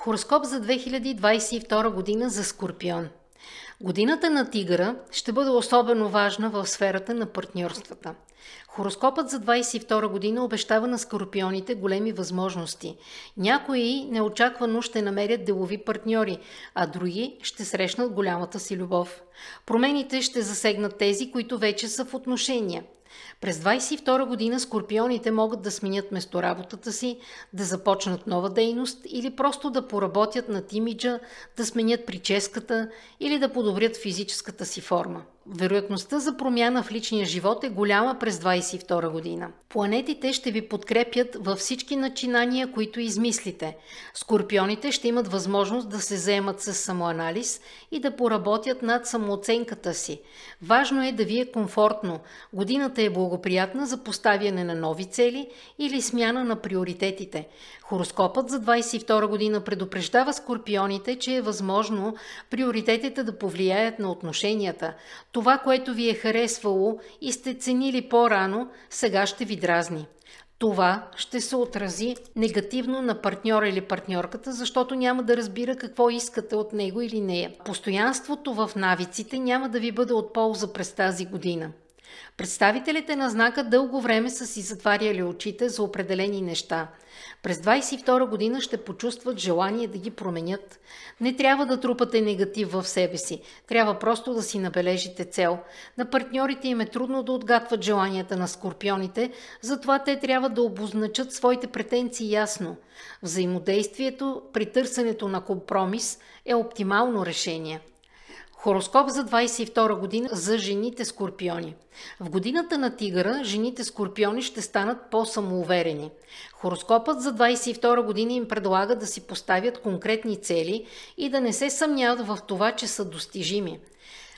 Хороскоп за 2022 година за Скорпион. Годината на Тигъра ще бъде особено важна в сферата на партньорствата. Хороскопът за 22 година обещава на скорпионите големи възможности. Някои неочаквано ще намерят делови партньори, а други ще срещнат голямата си любов. Промените ще засегнат тези, които вече са в отношения – през 22 година скорпионите могат да сменят местоработата си, да започнат нова дейност или просто да поработят над имиджа, да сменят прическата или да подобрят физическата си форма. Вероятността за промяна в личния живот е голяма през 22 година. Планетите ще ви подкрепят във всички начинания, които измислите. Скорпионите ще имат възможност да се заемат с самоанализ и да поработят над самооценката си. Важно е да ви е комфортно. Годината е благоприятна за поставяне на нови цели или смяна на приоритетите. Хороскопът за 22 година предупреждава скорпионите, че е възможно приоритетите да повлияят на отношенията. Това, което ви е харесвало и сте ценили по-рано, сега ще ви дразни. Това ще се отрази негативно на партньора или партньорката, защото няма да разбира какво искате от него или нея. Постоянството в навиците няма да ви бъде от полза през тази година. Представителите на знака дълго време са си затваряли очите за определени неща. През 22 година ще почувстват желание да ги променят. Не трябва да трупате негатив в себе си. Трябва просто да си набележите цел. На партньорите им е трудно да отгатват желанията на скорпионите, затова те трябва да обозначат своите претенции ясно. Взаимодействието при търсенето на компромис е оптимално решение. Хороскоп за 22 година за жените скорпиони. В годината на тигъра жените скорпиони ще станат по-самоуверени. Хороскопът за 22 година им предлага да си поставят конкретни цели и да не се съмняват в това, че са достижими.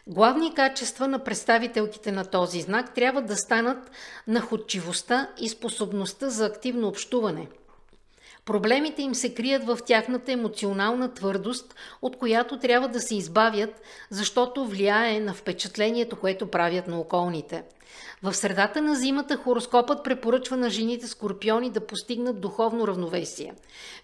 Главни качества на представителките на този знак трябва да станат находчивостта и способността за активно общуване – Проблемите им се крият в тяхната емоционална твърдост, от която трябва да се избавят, защото влияе на впечатлението, което правят на околните. В средата на зимата хороскопът препоръчва на жените скорпиони да постигнат духовно равновесие.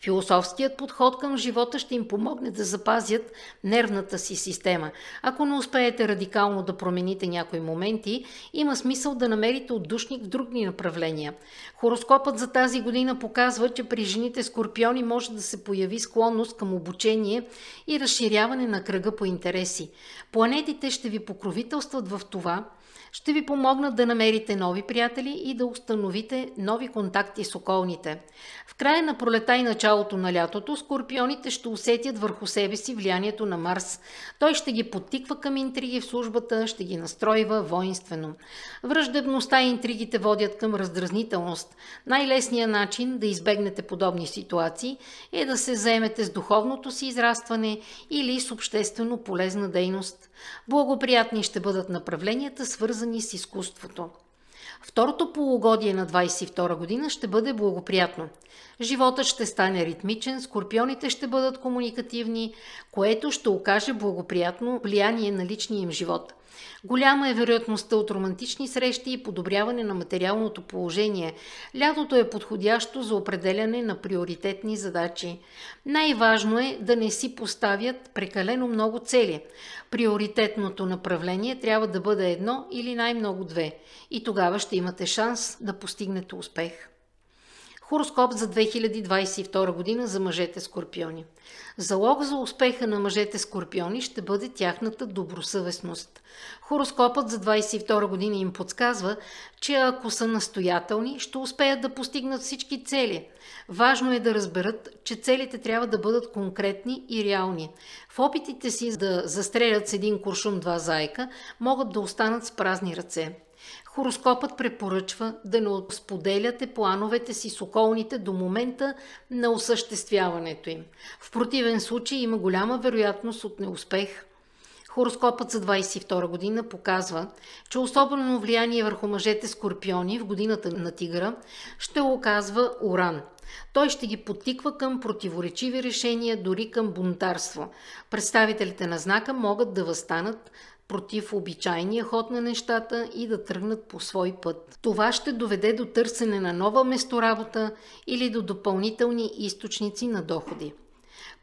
Философският подход към живота ще им помогне да запазят нервната си система. Ако не успеете радикално да промените някои моменти, има смисъл да намерите отдушник в други направления. Хороскопът за тази година показва, че при жените скорпиони може да се появи склонност към обучение и разширяване на кръга по интереси. Планетите ще ви покровителстват в това, ще ви помогнат да намерите нови приятели и да установите нови контакти с околните. В края на пролета и началото на лятото скорпионите ще усетят върху себе си влиянието на Марс. Той ще ги подтиква към интриги в службата, ще ги настройва воинствено. Враждебността и интригите водят към раздразнителност. Най-лесният начин да избегнете подобни ситуации е да се заемете с духовното си израстване или с обществено полезна дейност. Благоприятни ще бъдат направленията, свързани с изкуството. Второто полугодие на 22 година ще бъде благоприятно. Животът ще стане ритмичен, скорпионите ще бъдат комуникативни, което ще окаже благоприятно влияние на личния им живот – Голяма е вероятността от романтични срещи и подобряване на материалното положение. Лятото е подходящо за определяне на приоритетни задачи. Най-важно е да не си поставят прекалено много цели. Приоритетното направление трябва да бъде едно или най-много две. И тогава ще имате шанс да постигнете успех. Хороскоп за 2022 година за мъжете скорпиони. Залог за успеха на мъжете скорпиони ще бъде тяхната добросъвестност. Хороскопът за 22 година им подсказва, че ако са настоятелни, ще успеят да постигнат всички цели. Важно е да разберат, че целите трябва да бъдат конкретни и реални. В опитите си да застрелят с един куршум два зайка, могат да останат с празни ръце. Хороскопът препоръчва да не споделяте плановете си с околните до момента на осъществяването им. В противен случай има голяма вероятност от неуспех. Хороскопът за 22 година показва, че особено влияние върху мъжете скорпиони в годината на тигра ще оказва Уран. Той ще ги потиква към противоречиви решения, дори към бунтарство. Представителите на знака могат да възстанат против обичайния ход на нещата и да тръгнат по свой път. Това ще доведе до търсене на нова месторабота или до допълнителни източници на доходи.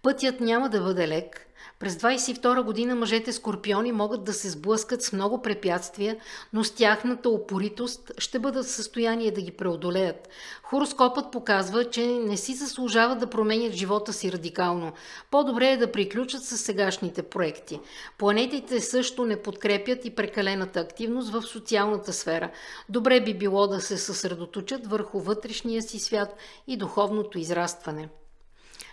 Пътят няма да бъде лек, през 22 година мъжете скорпиони могат да се сблъскат с много препятствия, но с тяхната опоритост ще бъдат в състояние да ги преодолеят. Хороскопът показва, че не си заслужават да променят живота си радикално. По-добре е да приключат с сегашните проекти. Планетите също не подкрепят и прекалената активност в социалната сфера. Добре би било да се съсредоточат върху вътрешния си свят и духовното израстване.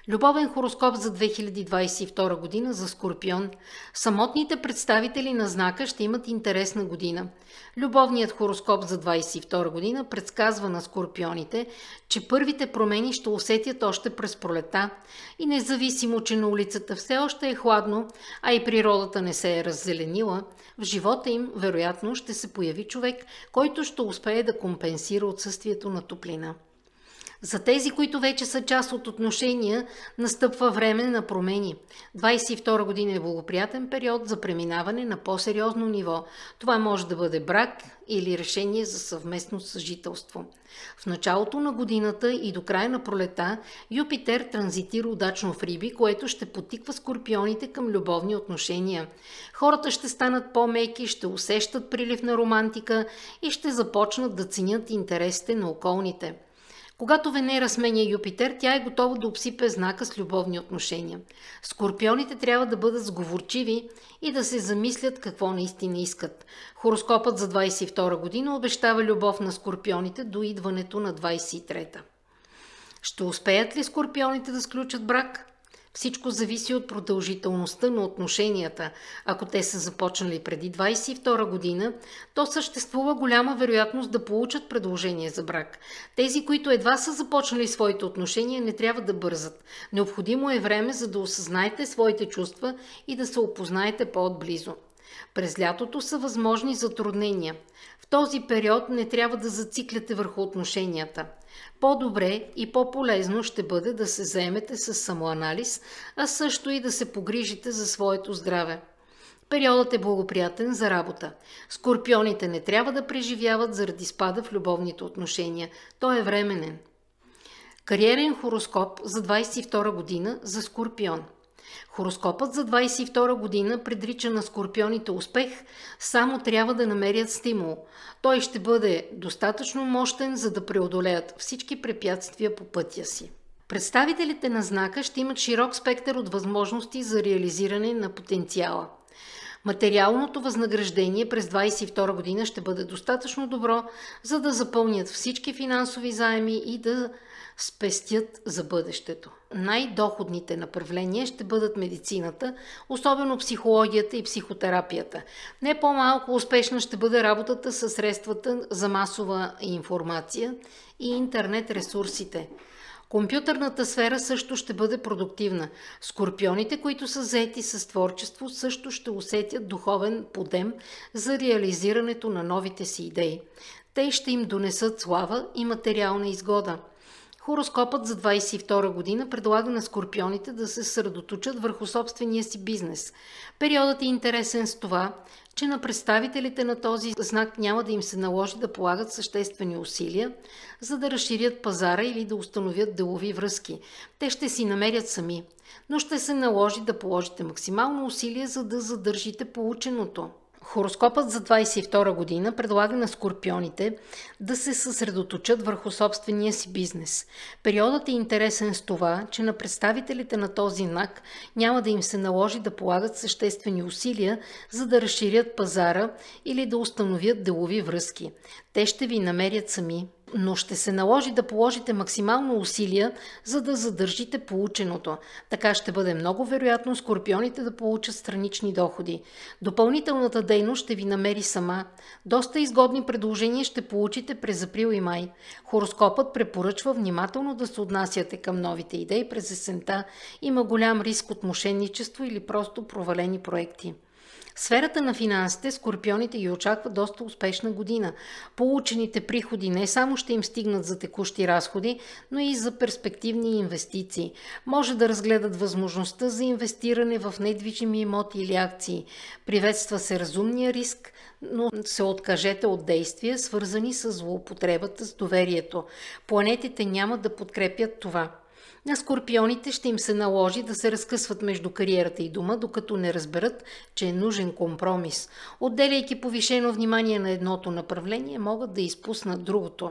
Любовен хороскоп за 2022 година за Скорпион. Самотните представители на знака ще имат интересна година. Любовният хороскоп за 2022 година предсказва на скорпионите, че първите промени ще усетят още през пролета и независимо, че на улицата все още е хладно, а и природата не се е раззеленила, в живота им вероятно ще се появи човек, който ще успее да компенсира отсъствието на топлина. За тези, които вече са част от отношения, настъпва време на промени. 22 година е благоприятен период за преминаване на по-сериозно ниво. Това може да бъде брак или решение за съвместно съжителство. В началото на годината и до края на пролета Юпитер транзитира удачно в Риби, което ще потиква скорпионите към любовни отношения. Хората ще станат по-меки, ще усещат прилив на романтика и ще започнат да ценят интересите на околните. Когато Венера сменя Юпитер, тя е готова да обсипе знака с любовни отношения. Скорпионите трябва да бъдат сговорчиви и да се замислят какво наистина искат. Хороскопът за 22 година обещава любов на скорпионите до идването на 23-та. Ще успеят ли скорпионите да сключат брак? Всичко зависи от продължителността на отношенията. Ако те са започнали преди 22 година, то съществува голяма вероятност да получат предложение за брак. Тези, които едва са започнали своите отношения, не трябва да бързат. Необходимо е време, за да осъзнаете своите чувства и да се опознаете по-отблизо. През лятото са възможни затруднения. Този период не трябва да зацикляте върху отношенията. По-добре и по-полезно ще бъде да се заемете с самоанализ, а също и да се погрижите за своето здраве. Периодът е благоприятен за работа. Скорпионите не трябва да преживяват заради спада в любовните отношения. Той е временен. Кариерен хороскоп за 22 година за Скорпион – Хороскопът за 22 година предрича на скорпионите успех, само трябва да намерят стимул. Той ще бъде достатъчно мощен, за да преодолеят всички препятствия по пътя си. Представителите на знака ще имат широк спектър от възможности за реализиране на потенциала. Материалното възнаграждение през 22 година ще бъде достатъчно добро, за да запълнят всички финансови заеми и да спестят за бъдещето. Най-доходните направления ще бъдат медицината, особено психологията и психотерапията. Не по-малко успешна ще бъде работата с средствата за масова информация и интернет ресурсите. Компютърната сфера също ще бъде продуктивна. Скорпионите, които са заети с творчество, също ще усетят духовен подем за реализирането на новите си идеи. Те ще им донесат слава и материална изгода – Хороскопът за 22 година предлага на скорпионите да се съсредоточат върху собствения си бизнес. Периодът е интересен с това, че на представителите на този знак няма да им се наложи да полагат съществени усилия, за да разширят пазара или да установят делови връзки. Те ще си намерят сами, но ще се наложи да положите максимално усилие, за да задържите полученото. Хороскопът за 22 година предлага на скорпионите да се съсредоточат върху собствения си бизнес. Периодът е интересен с това, че на представителите на този знак няма да им се наложи да полагат съществени усилия, за да разширят пазара или да установят делови връзки. Те ще ви намерят сами но ще се наложи да положите максимално усилия, за да задържите полученото. Така ще бъде много вероятно скорпионите да получат странични доходи. Допълнителната дейност ще ви намери сама. Доста изгодни предложения ще получите през април и май. Хороскопът препоръчва внимателно да се отнасяте към новите идеи през есента. Има голям риск от мошенничество или просто провалени проекти. Сферата на финансите скорпионите ги очаква доста успешна година. Получените приходи не само ще им стигнат за текущи разходи, но и за перспективни инвестиции. Може да разгледат възможността за инвестиране в недвижими имоти или акции. Приветства се разумния риск, но се откажете от действия, свързани с злоупотребата с доверието. Планетите няма да подкрепят това. На скорпионите ще им се наложи да се разкъсват между кариерата и дома, докато не разберат, че е нужен компромис. Отделяйки повишено внимание на едното направление, могат да изпуснат другото.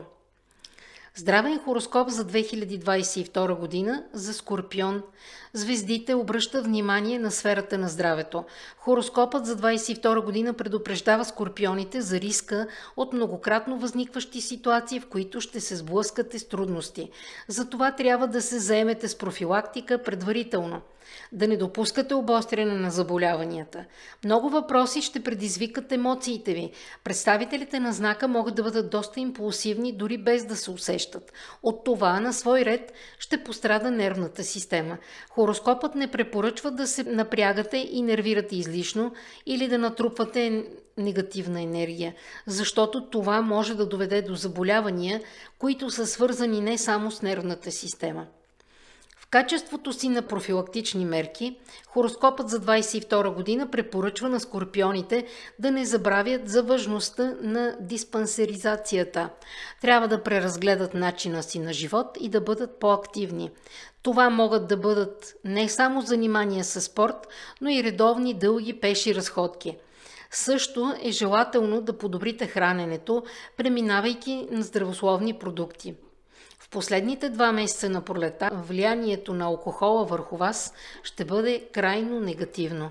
Здравен хороскоп за 2022 година за Скорпион. Звездите обръща внимание на сферата на здравето. Хороскопът за 2022 година предупреждава скорпионите за риска от многократно възникващи ситуации, в които ще се сблъскате с трудности. Затова трябва да се заемете с профилактика предварително да не допускате обостряне на заболяванията. Много въпроси ще предизвикат емоциите ви. Представителите на знака могат да бъдат доста импулсивни, дори без да се усещат. От това на свой ред ще пострада нервната система. Хороскопът не препоръчва да се напрягате и нервирате излишно или да натрупвате негативна енергия, защото това може да доведе до заболявания, които са свързани не само с нервната система качеството си на профилактични мерки, хороскопът за 22 година препоръчва на скорпионите да не забравят за важността на диспансеризацията. Трябва да преразгледат начина си на живот и да бъдат по-активни. Това могат да бъдат не само занимания с спорт, но и редовни дълги пеши разходки. Също е желателно да подобрите храненето, преминавайки на здравословни продукти последните два месеца на пролета влиянието на алкохола върху вас ще бъде крайно негативно.